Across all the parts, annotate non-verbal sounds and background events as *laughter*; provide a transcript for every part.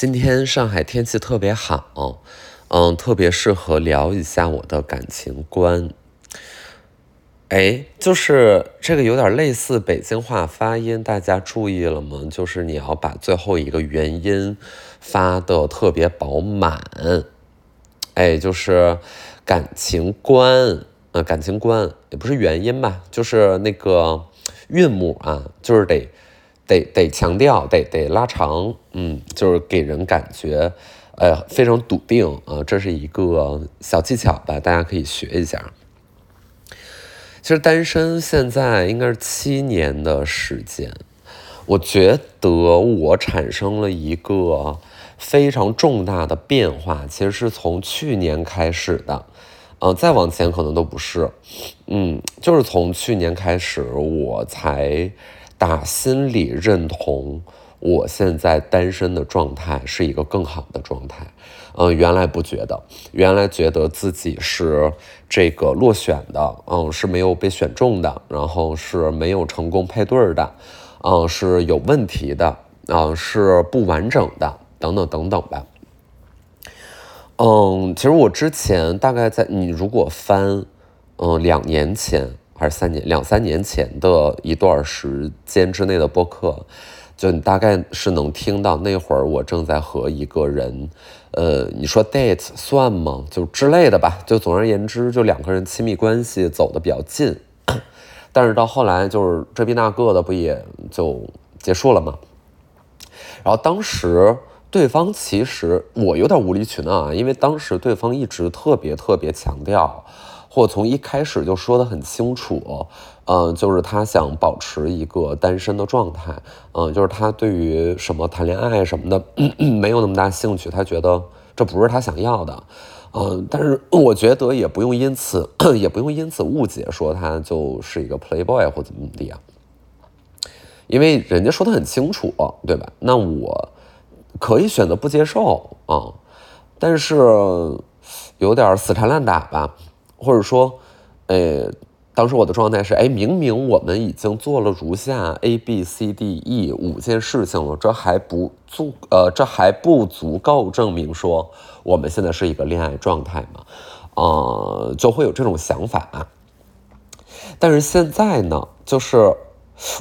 今天上海天气特别好，嗯，特别适合聊一下我的感情观。哎，就是这个有点类似北京话发音，大家注意了吗？就是你要把最后一个元音发的特别饱满。哎，就是感情观，呃，感情观也不是元音吧，就是那个韵母啊，就是得。得得强调，得得拉长，嗯，就是给人感觉，呃，非常笃定啊，这是一个小技巧吧，大家可以学一下。其实单身现在应该是七年的时间，我觉得我产生了一个非常重大的变化，其实是从去年开始的，呃，再往前可能都不是，嗯，就是从去年开始我才。打心里认同，我现在单身的状态是一个更好的状态。嗯，原来不觉得，原来觉得自己是这个落选的，嗯，是没有被选中的，然后是没有成功配对的，嗯，是有问题的，嗯，是不完整的，等等等等吧。嗯，其实我之前大概在你如果翻，嗯，两年前。还是三年两三年前的一段时间之内的播客，就你大概是能听到那会儿我正在和一个人，呃，你说 date 算吗？就之类的吧。就总而言之，就两个人亲密关系走的比较近，*clears throat* 但是到后来就是这逼那个的，不也就结束了吗？然后当时对方其实我有点无理取闹啊，因为当时对方一直特别特别强调。或从一开始就说的很清楚，嗯，就是他想保持一个单身的状态，嗯，就是他对于什么谈恋爱什么的 *clears throat* 没有那么大兴趣，他觉得这不是他想要的，嗯，但是 *clears throat* 我觉得也不用因此 *clears throat* 也不用因此误解说他就是一个 playboy 或怎么怎么地啊，因为人家说的很清楚，对吧？那我可以选择不接受啊，但是有点死缠烂打吧。或者说，呃，当时我的状态是，哎，明明我们已经做了如下 A B C D E 五件事情了，这还不足，呃，这还不足够证明说我们现在是一个恋爱状态嘛？呃，就会有这种想法。但是现在呢，就是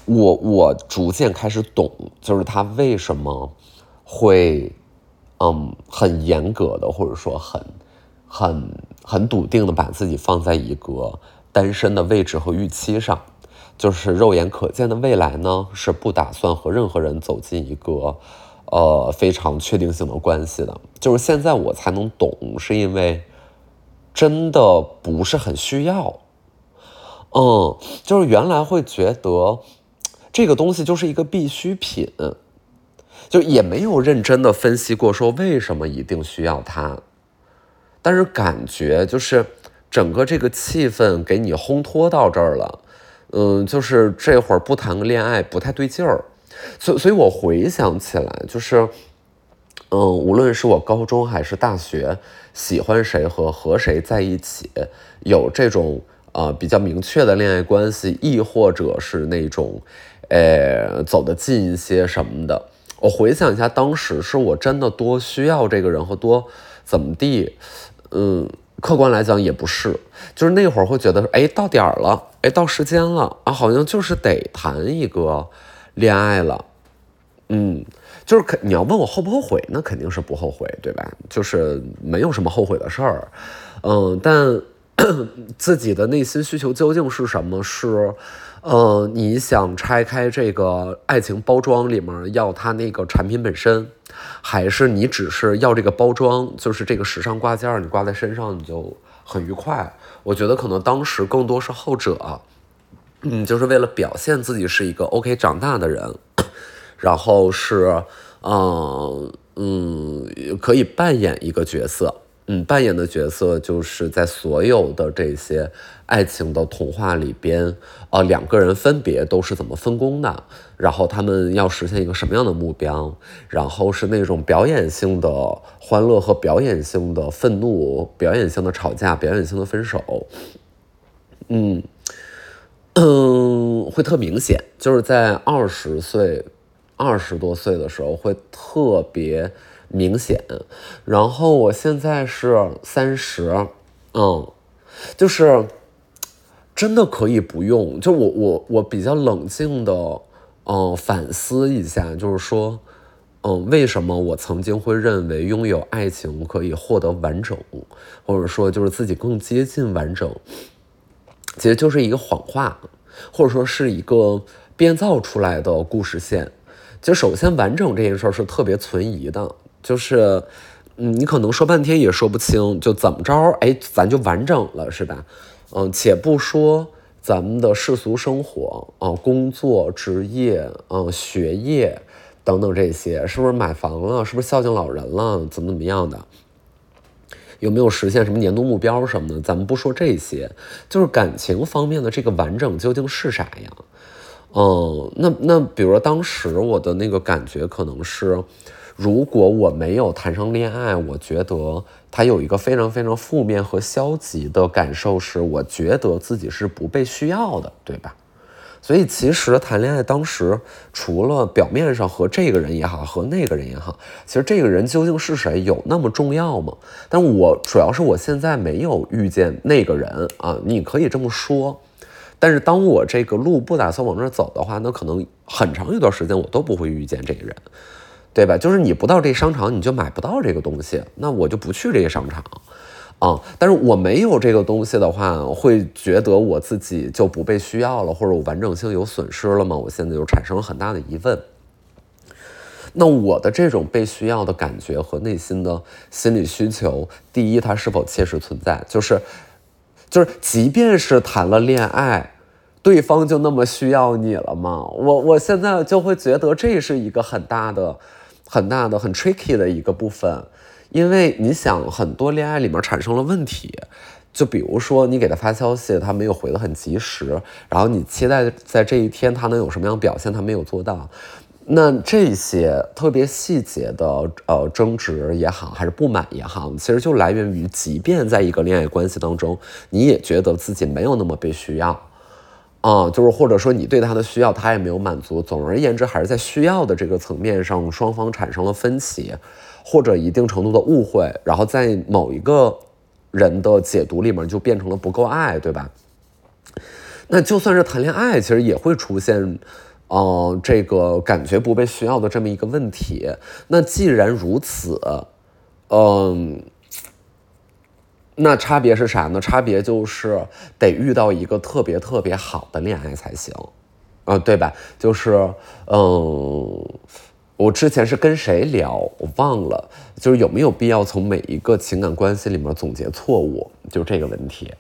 我我逐渐开始懂，就是他为什么会，嗯，很严格的，或者说很。很很笃定的把自己放在一个单身的位置和预期上，就是肉眼可见的未来呢，是不打算和任何人走进一个呃非常确定性的关系的。就是现在我才能懂，是因为真的不是很需要。嗯，就是原来会觉得这个东西就是一个必需品，就也没有认真的分析过说为什么一定需要它。但是感觉就是整个这个气氛给你烘托到这儿了，嗯，就是这会儿不谈个恋爱不太对劲儿，所所以，我回想起来，就是，嗯，无论是我高中还是大学，喜欢谁和和谁在一起，有这种呃比较明确的恋爱关系，亦或者是那种，呃，走得近一些什么的，我回想一下，当时是我真的多需要这个人和多怎么地。嗯，客观来讲也不是，就是那会儿会觉得，哎，到点儿了，哎，到时间了啊，好像就是得谈一个恋爱了。嗯，就是肯你要问我后不后悔，那肯定是不后悔，对吧？就是没有什么后悔的事儿。嗯，但 *coughs* 自己的内心需求究竟是什么？是。呃，你想拆开这个爱情包装里面要它那个产品本身，还是你只是要这个包装，就是这个时尚挂件你挂在身上你就很愉快？我觉得可能当时更多是后者，嗯，就是为了表现自己是一个 OK 长大的人，然后是，嗯嗯，可以扮演一个角色。嗯，扮演的角色就是在所有的这些爱情的童话里边，呃，两个人分别都是怎么分工的，然后他们要实现一个什么样的目标，然后是那种表演性的欢乐和表演性的愤怒，表演性的吵架，表演性的分手。嗯嗯，会特明显，就是在二十岁二十多岁的时候会特别明显，然后我现在是三十，嗯，就是真的可以不用，就我我我比较冷静的，嗯，反思一下，就是说。嗯，为什么我曾经会认为拥有爱情可以获得完整，或者说就是自己更接近完整，其实就是一个谎话，或者说是一个编造出来的故事线。就首先，完整这件事儿是特别存疑的，就是嗯，你可能说半天也说不清，就怎么着，哎，咱就完整了，是吧？嗯，且不说咱们的世俗生活啊，工作、职业，嗯，学业。等等这些是不是买房了？是不是孝敬老人了？怎么怎么样的？有没有实现什么年度目标什么的？咱们不说这些，就是感情方面的这个完整究竟是啥呀？嗯，那那比如说当时我的那个感觉可能是，如果我没有谈上恋爱，我觉得他有一个非常非常负面和消极的感受，是我觉得自己是不被需要的，对吧？所以其实谈恋爱当时，除了表面上和这个人也好，和那个人也好，其实这个人究竟是谁，有那么重要吗？但我主要是我现在没有遇见那个人啊，你可以这么说。但是当我这个路不打算往那儿走的话，那可能很长一段时间我都不会遇见这个人，对吧？就是你不到这商场，你就买不到这个东西，那我就不去这个商场。啊，但是我没有这个东西的话，会觉得我自己就不被需要了，或者我完整性有损失了吗？我现在就产生了很大的疑问。那我的这种被需要的感觉和内心的心理需求，第一，它是否切实存在？就是，就是，即便是谈了恋爱，对方就那么需要你了吗？我我现在就会觉得这是一个很大的、很大的、很 tricky 的一个部分。因为你想，很多恋爱里面产生了问题，就比如说你给他发消息，他没有回的很及时，然后你期待在这一天他能有什么样表现，他没有做到，那这些特别细节的呃争执也好，还是不满也好，其实就来源于，即便在一个恋爱关系当中，你也觉得自己没有那么被需要，啊，就是或者说你对他的需要他也没有满足，总而言之，还是在需要的这个层面上，双方产生了分歧。或者一定程度的误会，然后在某一个人的解读里面就变成了不够爱，对吧？那就算是谈恋爱，其实也会出现，呃，这个感觉不被需要的这么一个问题。那既然如此，嗯，那差别是啥呢？差别就是得遇到一个特别特别好的恋爱才行，呃，对吧？就是，嗯。我之前是跟谁聊，我忘了，就是有没有必要从每一个情感关系里面总结错误，就这个问题，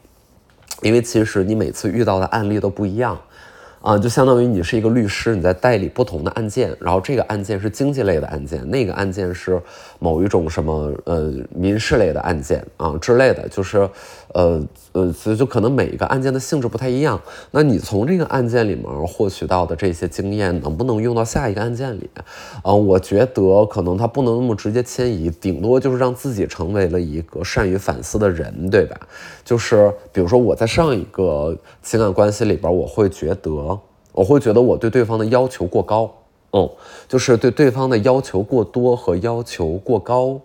因为其实你每次遇到的案例都不一样。啊，就相当于你是一个律师，你在代理不同的案件，然后这个案件是经济类的案件，那个案件是某一种什么呃民事类的案件啊之类的，就是呃呃，所以就可能每一个案件的性质不太一样。那你从这个案件里面获取到的这些经验，能不能用到下一个案件里？啊，我觉得可能它不能那么直接迁移，顶多就是让自己成为了一个善于反思的人，对吧？就是比如说我在上一个情感关系里边，我会觉得。我会觉得我对对方的要求过高，嗯，就是对对方的要求过多和要求过高，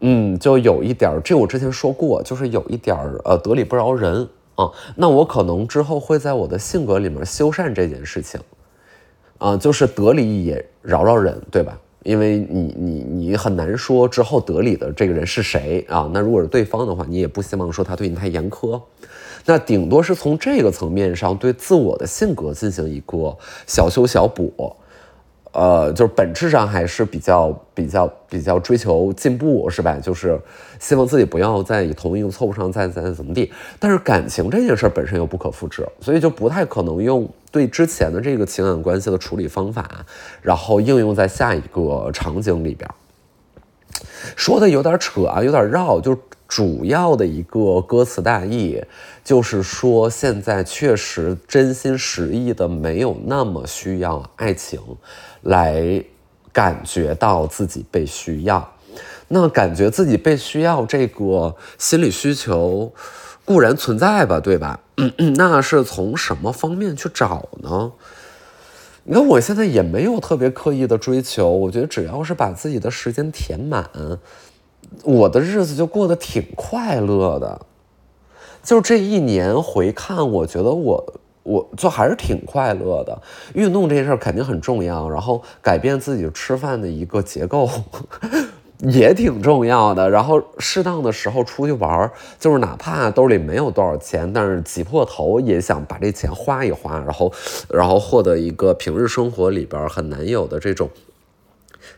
嗯，就有一点，这我之前说过，就是有一点儿呃得理不饶人啊。那我可能之后会在我的性格里面修缮这件事情，啊，就是得理也饶饶人，对吧？因为你你你很难说之后得理的这个人是谁啊。那如果是对方的话，你也不希望说他对你太严苛。那顶多是从这个层面上对自我的性格进行一个小修小补，呃，就是本质上还是比较比较比较追求进步，是吧？就是希望自己不要在同一个错误上再再怎么地。但是感情这件事本身又不可复制，所以就不太可能用对之前的这个情感关系的处理方法，然后应用在下一个场景里边。说的有点扯啊，有点绕，就主要的一个歌词大意，就是说现在确实真心实意的没有那么需要爱情，来感觉到自己被需要。那感觉自己被需要这个心理需求固然存在吧，对吧？*clears throat* 那是从什么方面去找呢？你看我现在也没有特别刻意的追求，我觉得只要是把自己的时间填满，我的日子就过得挺快乐的。就这一年回看，我觉得我我就还是挺快乐的。运动这事儿肯定很重要，然后改变自己吃饭的一个结构。*laughs* 也挺重要的，然后适当的时候出去玩，就是哪怕兜里没有多少钱，但是挤破头也想把这钱花一花，然后，然后获得一个平日生活里边很难有的这种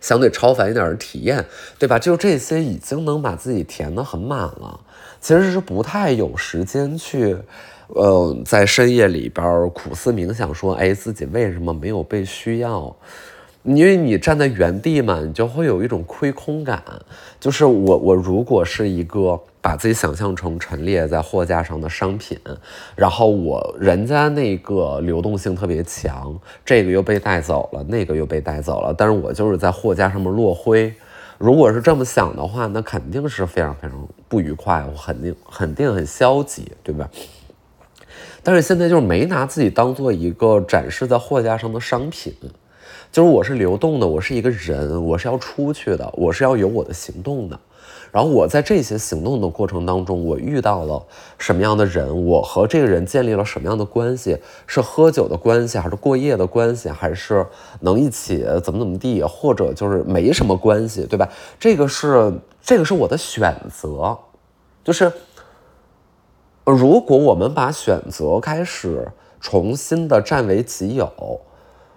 相对超凡一点的体验，对吧？就这些已经能把自己填得很满了，其实是不太有时间去，呃，在深夜里边苦思冥想，说，哎，自己为什么没有被需要？因为你站在原地嘛，你就会有一种亏空感。就是我，我如果是一个把自己想象成陈列在货架上的商品，然后我人家那个流动性特别强，这个又被带走了，那个又被带走了，但是我就是在货架上面落灰。如果是这么想的话，那肯定是非常非常不愉快，我肯定肯定很消极，对吧？但是现在就是没拿自己当做一个展示在货架上的商品。就是我是流动的，我是一个人，我是要出去的，我是要有我的行动的。然后我在这些行动的过程当中，我遇到了什么样的人，我和这个人建立了什么样的关系，是喝酒的关系，还是过夜的关系，还是能一起怎么怎么地，或者就是没什么关系，对吧？这个是这个是我的选择。就是如果我们把选择开始重新的占为己有。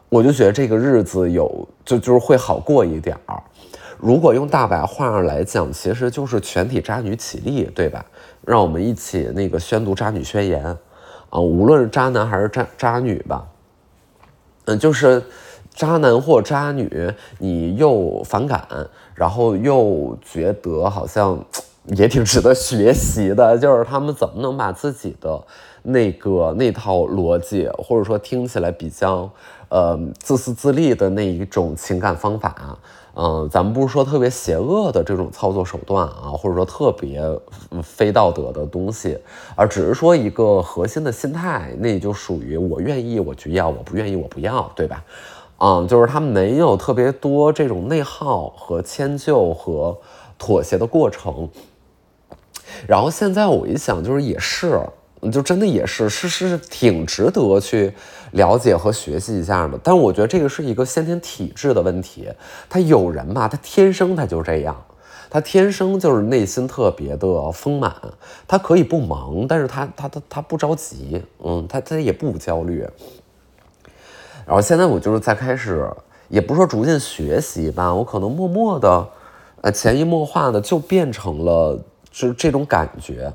我就觉得这个日子有就就是会好过一点儿。如果用大白话来讲，其实就是全体渣女起立，对吧？让我们一起那个宣读渣女宣言啊！无论是渣男还是渣渣女吧，嗯，就是渣男或渣女，你又反感，然后又觉得好像也挺值得学习的，就是他们怎么能把自己的那个那套逻辑，或者说听起来比较。呃，自私自利的那一种情感方法，嗯，咱们不是说特别邪恶的这种操作手段啊，或者说特别非道德的东西，而只是说一个核心的心态，那就属于我愿意我就要，我不愿意我不要，对吧？嗯，就是他没有特别多这种内耗和迁就和妥协的过程。然后现在我一想，就是也是。就真的也是是是挺值得去了解和学习一下的，但我觉得这个是一个先天体质的问题。他有人吧，他天生他就这样，他天生就是内心特别的丰满，他可以不忙，但是他他他他不着急，嗯，他他也不焦虑。然后现在我就是在开始，也不是说逐渐学习吧，我可能默默的，呃，潜移默化的就变成了就是这种感觉。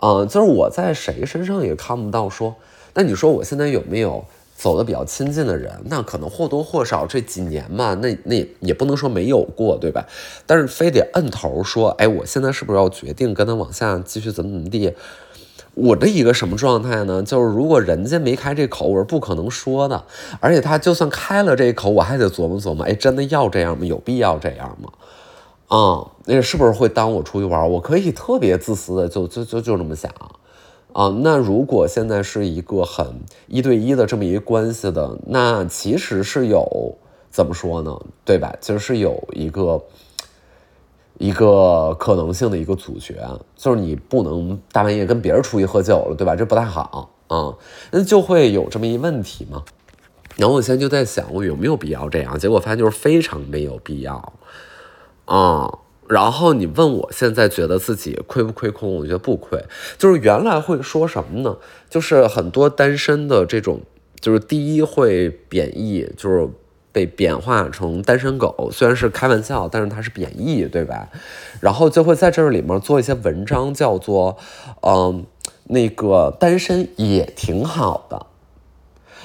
嗯，就是我在谁身上也看不到说，那你说我现在有没有走的比较亲近的人？那可能或多或少这几年嘛，那那也不能说没有过，对吧？但是非得摁头说，哎，我现在是不是要决定跟他往下继续怎么怎么地？我的一个什么状态呢？就是如果人家没开这口，我是不可能说的。而且他就算开了这口，我还得琢磨琢磨，哎，真的要这样吗？有必要这样吗？啊，那是不是会当我出去玩？我可以特别自私的，就就就就这么想，啊，那如果现在是一个很一对一的这么一个关系的，那其实是有怎么说呢？对吧？其实是有一个一个可能性的一个阻绝，就是你不能大半夜跟别人出去喝酒了，对吧？这不太好啊，那就会有这么一问题嘛。然后我现在就在想，我有没有必要这样？结果发现就是非常没有必要。啊，然后你问我现在觉得自己亏不亏空？我觉得不亏。就是原来会说什么呢？就是很多单身的这种，就是第一会贬义，就是被贬化成单身狗。虽然是开玩笑，但是它是贬义，对吧？然后就会在这里面做一些文章，叫做，嗯，那个单身也挺好的。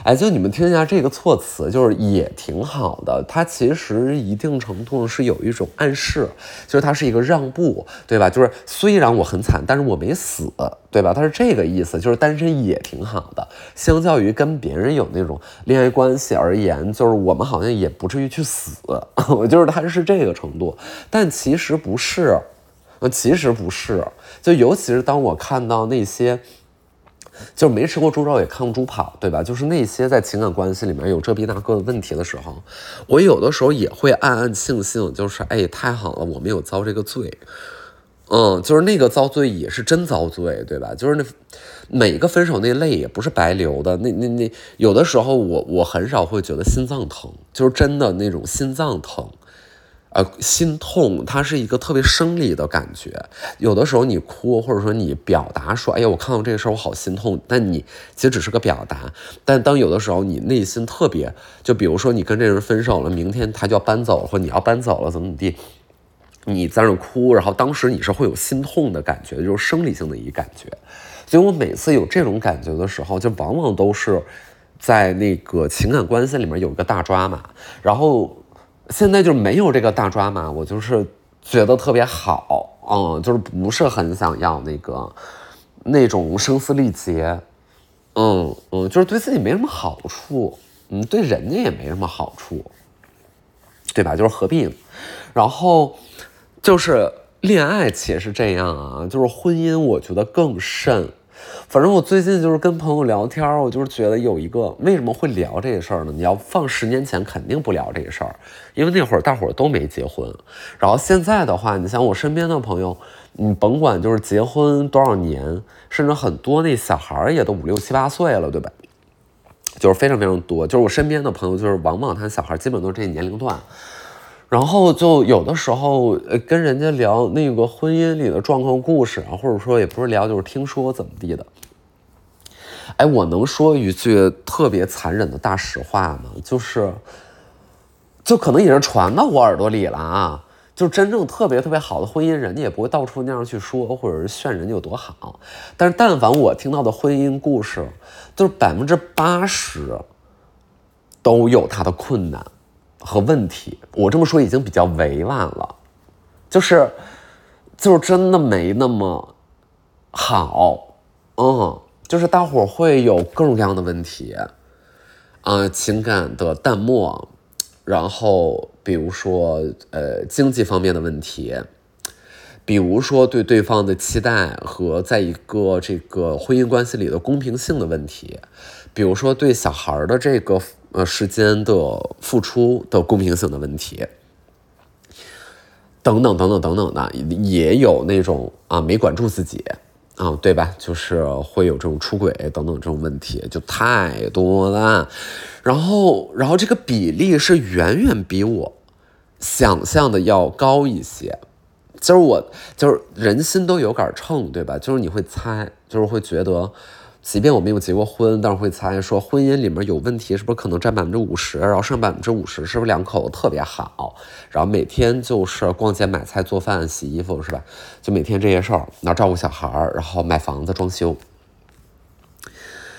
哎，就你们听一下这个措辞，就是也挺好的。它其实一定程度是有一种暗示，就是它是一个让步，对吧？就是虽然我很惨，但是我没死，对吧？它是这个意思，就是单身也挺好的。相较于跟别人有那种恋爱关系而言，就是我们好像也不至于去死。我 *laughs* 就是它是这个程度，但其实不是，其实不是。就尤其是当我看到那些。就是没吃过猪肉也看过猪跑，对吧？就是那些在情感关系里面有这逼那个的问题的时候，我有的时候也会暗暗庆幸，就是哎，太好了，我没有遭这个罪。嗯，就是那个遭罪也是真遭罪，对吧？就是那每个分手那泪也不是白流的。那那那有的时候我我很少会觉得心脏疼，就是真的那种心脏疼。呃，心痛，它是一个特别生理的感觉。有的时候你哭，或者说你表达说，哎呀，我看到这个事儿，我好心痛。但你其实只是个表达。但当有的时候你内心特别，就比如说你跟这人分手了，明天他就要搬走，或你要搬走了，怎么怎么地，你在那哭，然后当时你是会有心痛的感觉，就是生理性的一感觉。所以我每次有这种感觉的时候，就往往都是在那个情感关系里面有一个大抓马，然后。现在就没有这个大抓马，我就是觉得特别好，嗯，就是不是很想要那个那种声嘶力竭，嗯嗯，就是对自己没什么好处，嗯，对人家也没什么好处，对吧？就是何必？然后就是恋爱且是这样啊，就是婚姻，我觉得更甚。反正我最近就是跟朋友聊天，我就是觉得有一个为什么会聊这个事儿呢？你要放十年前肯定不聊这个事儿，因为那会儿大伙儿都没结婚。然后现在的话，你像我身边的朋友，你甭管就是结婚多少年，甚至很多那小孩儿也都五六七八岁了，对吧？就是非常非常多。就是我身边的朋友，就是往往他小孩基本都是这年龄段。然后就有的时候，呃，跟人家聊那个婚姻里的状况故事啊，或者说也不是聊，就是听说怎么地的。哎，我能说一句特别残忍的大实话吗？就是，就可能也是传到我耳朵里了啊。就真正特别特别好的婚姻，人家也不会到处那样去说，或者是炫人家有多好。但是，但凡我听到的婚姻故事，就是百分之八十都有他的困难。和问题，我这么说已经比较委婉了，就是，就是真的没那么好，嗯，就是大伙会有各种各样的问题，啊，情感的淡漠，然后比如说呃经济方面的问题，比如说对对方的期待和在一个这个婚姻关系里的公平性的问题，比如说对小孩的这个。呃，时间的付出的公平性的问题，等等等等等等的，也有那种啊没管住自己啊，对吧？就是会有这种出轨等等这种问题，就太多了。然后，然后这个比例是远远比我想象的要高一些。就是我，就是人心都有杆秤，对吧？就是你会猜，就是会觉得。即便我没有结过婚，但是会猜说婚姻里面有问题，是不是可能占百分之五十？然后剩百分之五十是不是两口子特别好？然后每天就是逛街、买菜、做饭、洗衣服，是吧？就每天这些事儿，然后照顾小孩儿，然后买房子、装修。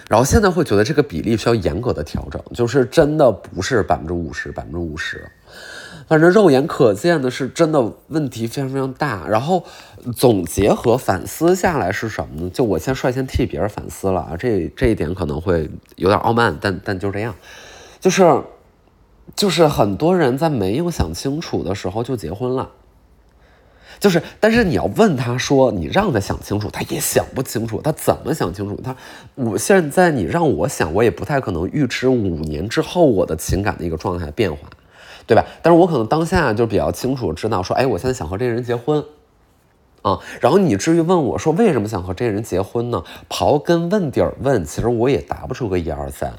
然后现在会觉得这个比例需要严格的调整，就是真的不是百分之五十，百分之五十。反正肉眼可见的是，真的问题非常非常大。然后总结和反思下来是什么呢？就我先率先替别人反思了啊，这这一点可能会有点傲慢，但但就这样，就是就是很多人在没有想清楚的时候就结婚了，就是但是你要问他说你让他想清楚，他也想不清楚，他怎么想清楚？他我现在你让我想，我也不太可能预知五年之后我的情感的一个状态变化。对吧？但是我可能当下就比较清楚知道说，哎，我现在想和这个人结婚，啊，然后你至于问我说为什么想和这个人结婚呢？刨根问底儿问，其实我也答不出个一二三。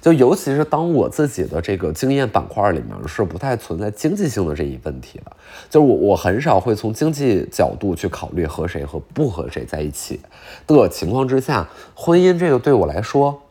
就尤其是当我自己的这个经验板块里面是不太存在经济性的这一问题的，就是我我很少会从经济角度去考虑和谁和不和谁在一起的情况之下，婚姻这个对我来说。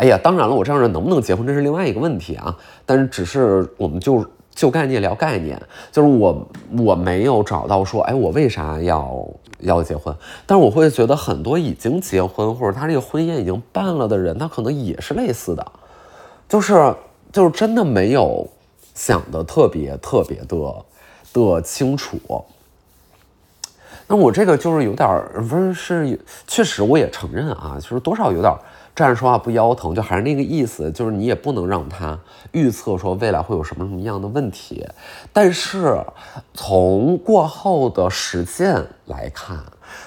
哎呀，当然了，我这样人能不能结婚，这是另外一个问题啊。但是，只是我们就就概念聊概念，就是我我没有找到说，哎，我为啥要要结婚？但是我会觉得很多已经结婚或者他这个婚宴已经办了的人，他可能也是类似的，就是就是真的没有想的特别特别的的清楚。那我这个就是有点不是是确实我也承认啊，就是多少有点。站着说话不腰疼，就还是那个意思，就是你也不能让他预测说未来会有什么什么样的问题。但是从过后的实践来看，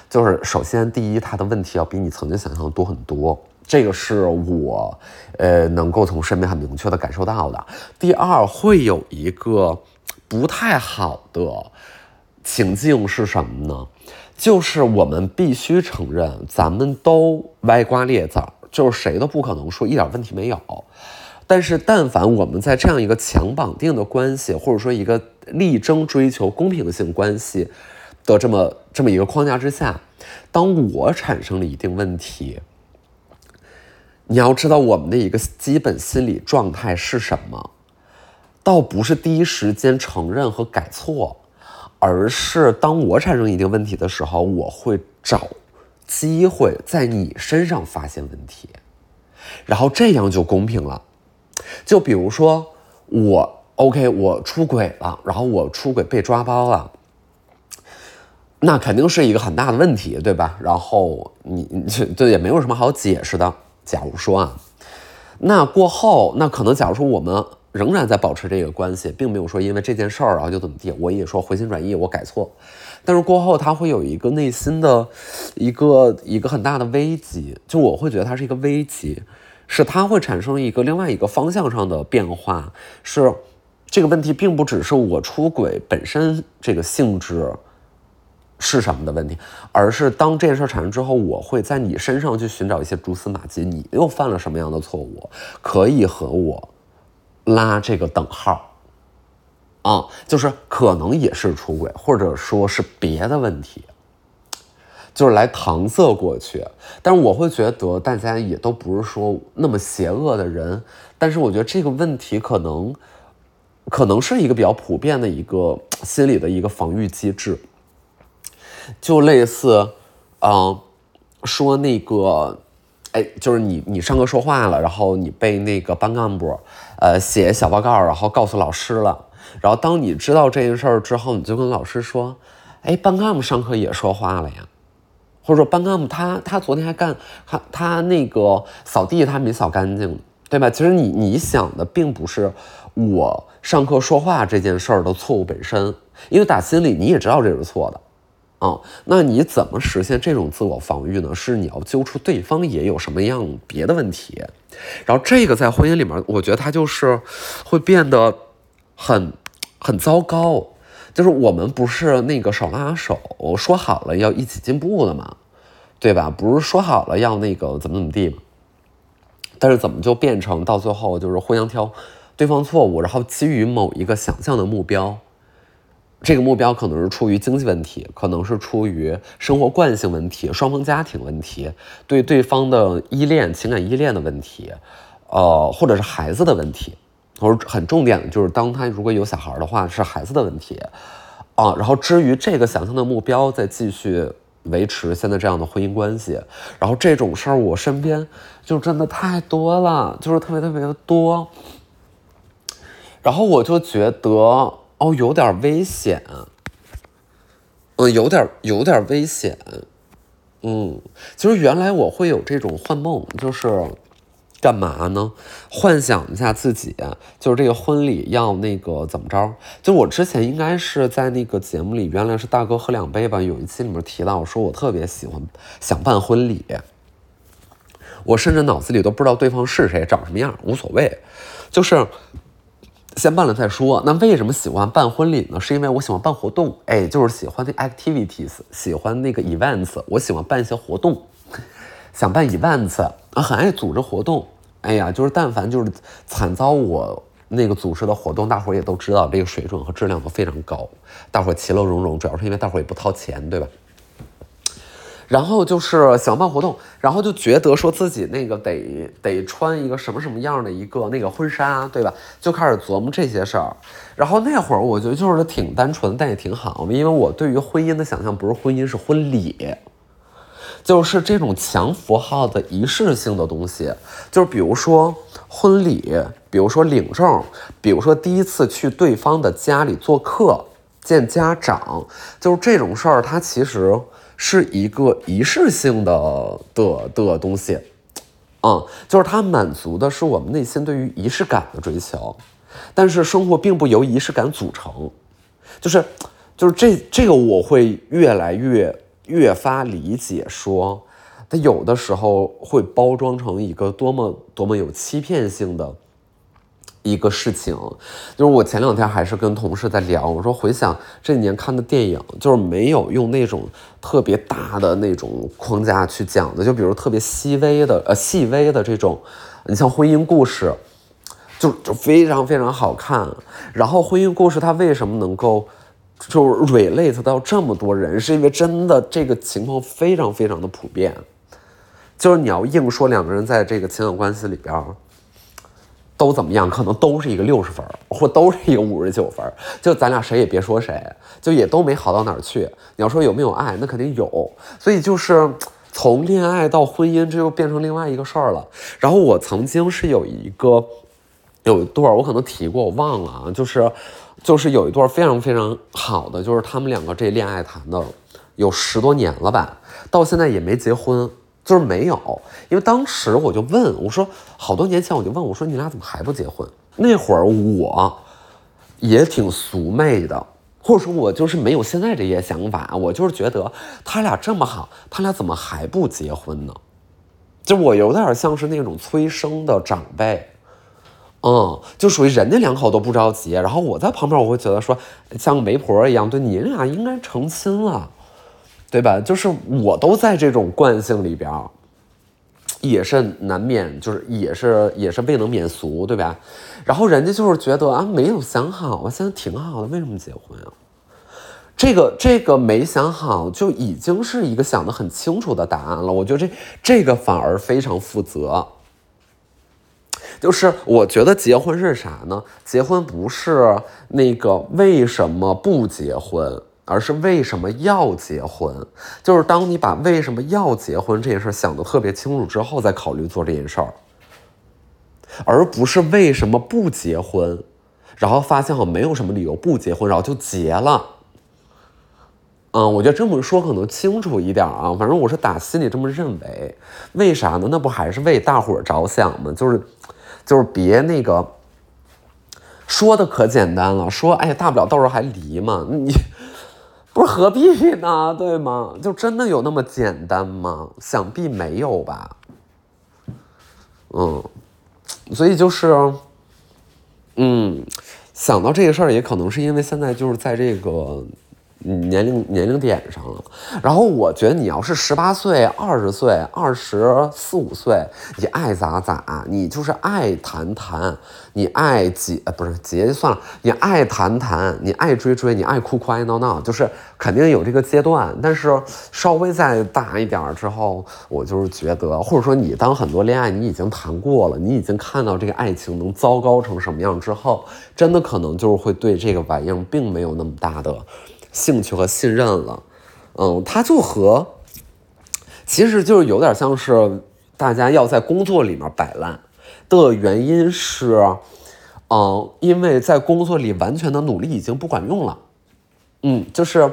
就是首先第一，他的问题要比你曾经想象的多很多，这个是我呃能够从身边很明确的感受到的。第二，会有一个不太好的情境是什么呢？就是我们必须承认，咱们都歪瓜裂枣，就是谁都不可能说一点问题没有。但是，但凡我们在这样一个强绑定的关系，或者说一个力争追求公平性关系的这么这么一个框架之下，当我产生了一定问题，你要知道我们的一个基本心理状态是什么？倒不是第一时间承认和改错，而是当我产生一定问题的时候，我会找机会在你身上发现问题，然后这样就公平了。就比如说我 OK，我出轨了，然后我出轨被抓包了，那肯定是一个很大的问题，对吧？然后你这这也没有什么好解释的。假如说啊，那过后，那可能假如说我们仍然在保持这个关系，并没有说因为这件事儿然后就怎么地，我也说回心转意，我改错，但是过后他会有一个内心的一个一个很大的危机，就我会觉得他是一个危机。是他会产生一个另外一个方向上的变化，是这个问题并不只是我出轨本身这个性质是什么的问题，而是当这件事产生之后，我会在你身上去寻找一些蛛丝马迹，你又犯了什么样的错误，可以和我拉这个等号啊，就是可能也是出轨，或者说是别的问题。就是来搪塞过去，但是我会觉得大家也都不是说那么邪恶的人，但是我觉得这个问题可能，可能是一个比较普遍的一个心理的一个防御机制，就类似，嗯，说那个，哎，就是你你上课说话了，然后你被那个班干部，呃，写小报告，然后告诉老师了，然后当你知道这件事儿之后，你就跟老师说，哎，班干部上课也说话了呀。或者说班干部他他昨天还干他他那个扫地他没扫干净，对吧？其实你你想的并不是我上课说话这件事儿的错误本身，因为打心里你也知道这是错的，啊，那你怎么实现这种自我防御呢？是你要揪出对方也有什么样别的问题，然后这个在婚姻里面，我觉得它就是会变得很很糟糕。就是我们不是那个手拉手说好了要一起进步的嘛，对吧？不是说好了要那个怎么怎么地吗？但是怎么就变成到最后就是互相挑对方错误，然后基于某一个想象的目标，这个目标可能是出于经济问题，可能是出于生活惯性问题、双方家庭问题、对对方的依恋、情感依恋的问题，呃，或者是孩子的问题。我说很重点的就是，当他如果有小孩的话，是孩子的问题啊。然后至于这个想象的目标，再继续维持现在这样的婚姻关系。然后这种事儿，我身边就真的太多了，就是特别特别的多。然后我就觉得哦，有点危险，嗯，有点有点危险，嗯，其实原来我会有这种幻梦，就是。干嘛呢？幻想一下自己，就是这个婚礼要那个怎么着？就我之前应该是在那个节目里，原来是大哥喝两杯吧。有一期里面提到，说我特别喜欢想办婚礼，我甚至脑子里都不知道对方是谁，长什么样，无所谓，就是先办了再说。那为什么喜欢办婚礼呢？是因为我喜欢办活动，哎，就是喜欢那 activities，喜欢那个 events，我喜欢办一些活动，想办 events，很爱组织活动。哎呀，就是但凡就是惨遭我那个组织的活动，大伙儿也都知道这个水准和质量都非常高，大伙儿其乐融融，主要是因为大伙儿也不掏钱，对吧？然后就是想办活动，然后就觉得说自己那个得得穿一个什么什么样的一个那个婚纱，对吧？就开始琢磨这些事儿。然后那会儿我觉得就是挺单纯，但也挺好，因为我对于婚姻的想象不是婚姻，是婚礼。就是这种强符号的仪式性的东西，就是比如说婚礼，比如说领证，比如说第一次去对方的家里做客见家长，就是这种事儿，它其实是一个仪式性的的的东西，嗯，就是它满足的是我们内心对于仪式感的追求，但是生活并不由仪式感组成，就是就是这这个我会越来越。越发理解说，他有的时候会包装成一个多么多么有欺骗性的。一个事情，就是我前两天还是跟同事在聊，我说回想这几年看的电影，就是没有用那种特别大的那种框架去讲的，就比如特别细微的呃细微的这种，你像婚姻故事，就就非常非常好看。然后婚姻故事它为什么能够就 relate 到这么多人，是因为真的这个情况非常非常的普遍，就是你要硬说两个人在这个情感关系里边。都怎么样？可能都是一个六十分，或都是一个五十九分。就咱俩谁也别说谁，就也都没好到哪儿去。你要说有没有爱，那肯定有。所以就是从恋爱到婚姻，这又变成另外一个事儿了。然后我曾经是有一个有一段，我可能提过，我忘了啊。就是就是有一段非常非常好的，就是他们两个这恋爱谈的有十多年了吧，到现在也没结婚。就是没有，因为当时我就问我说，好多年前我就问我说，你俩怎么还不结婚？那会儿我也挺俗媚的，或者说，我就是没有现在这些想法。我就是觉得他俩这么好，他俩怎么还不结婚呢？就我有点像是那种催生的长辈，嗯，就属于人家两口都不着急，然后我在旁边，我会觉得说像媒婆一样，对你俩应该成亲了。对吧？就是我都在这种惯性里边，也是难免，就是也是也是未能免俗，对吧？然后人家就是觉得啊，没有想好啊，现在挺好的，为什么结婚啊？这个这个没想好，就已经是一个想得很清楚的答案了。我觉得这这个反而非常负责。就是我觉得结婚是啥呢？结婚不是那个为什么不结婚？而是为什么要结婚？就是当你把为什么要结婚这件事想得特别清楚之后，再考虑做这件事儿，而不是为什么不结婚，然后发现好没有什么理由不结婚，然后就结了。嗯，我觉得这么说可能清楚一点啊。反正我是打心里这么认为。为啥呢？那不还是为大伙儿着想吗？就是，就是别那个说的可简单了，说哎呀，大不了到时候还离嘛，你。不是何必呢？对吗？就真的有那么简单吗？想必没有吧。嗯，所以就是，嗯，想到这个事儿，也可能是因为现在就是在这个。年龄年龄点上了，然后我觉得你要是十八岁、二十岁、二十四五岁，你爱咋咋，你就是爱谈谈，你爱结不是结就算了，你爱谈谈，你爱追追，你爱哭哭爱闹闹，就是肯定有这个阶段。但是稍微再大一点之后，我就是觉得，或者说你当很多恋爱你已经谈过了，你已经看到这个爱情能糟糕成什么样之后，真的可能就是会对这个玩意并没有那么大的。兴趣和信任了，嗯，他就和，其实就是有点像是大家要在工作里面摆烂的原因是，嗯，因为在工作里完全的努力已经不管用了，嗯，就是，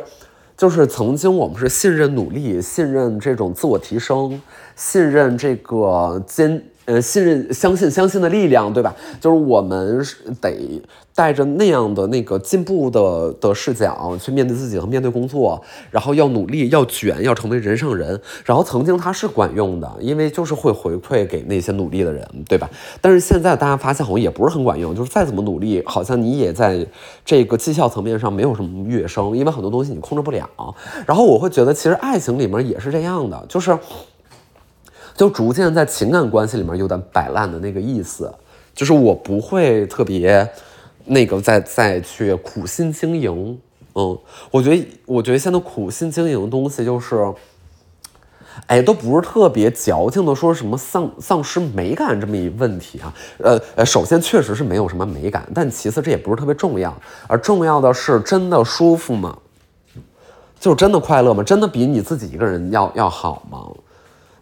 就是曾经我们是信任努力，信任这种自我提升，信任这个坚。呃，信任、相信、相信的力量，对吧？就是我们得带着那样的那个进步的的视角去面对自己和面对工作，然后要努力、要卷、要成为人上人。然后曾经它是管用的，因为就是会回馈给那些努力的人，对吧？但是现在大家发现好像也不是很管用，就是再怎么努力，好像你也在这个绩效层面上没有什么跃升，因为很多东西你控制不了。然后我会觉得，其实爱情里面也是这样的，就是。就逐渐在情感关系里面有点摆烂的那个意思，就是我不会特别那个再再去苦心经营，嗯，我觉得我觉得现在苦心经营的东西就是，哎，都不是特别矫情的说什么丧丧失美感这么一问题啊，呃呃，首先确实是没有什么美感，但其次这也不是特别重要，而重要的是真的舒服吗？就真的快乐吗？真的比你自己一个人要要好吗？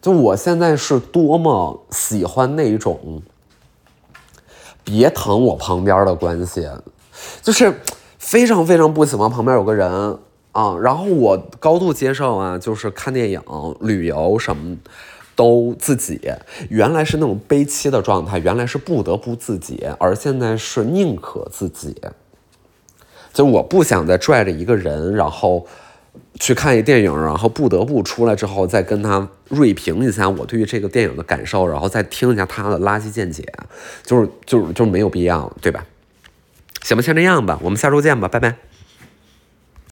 就我现在是多么喜欢那种别躺我旁边的关系，就是非常非常不喜欢旁边有个人啊。然后我高度接受啊，就是看电影、旅游什么都自己。原来是那种悲戚的状态，原来是不得不自己，而现在是宁可自己。就我不想再拽着一个人，然后。去看一电影，然后不得不出来之后再跟他锐评一下我对于这个电影的感受，然后再听一下他的垃圾见解，就是就是就没有必要，对吧？行吧，先这样吧，我们下周见吧，拜拜。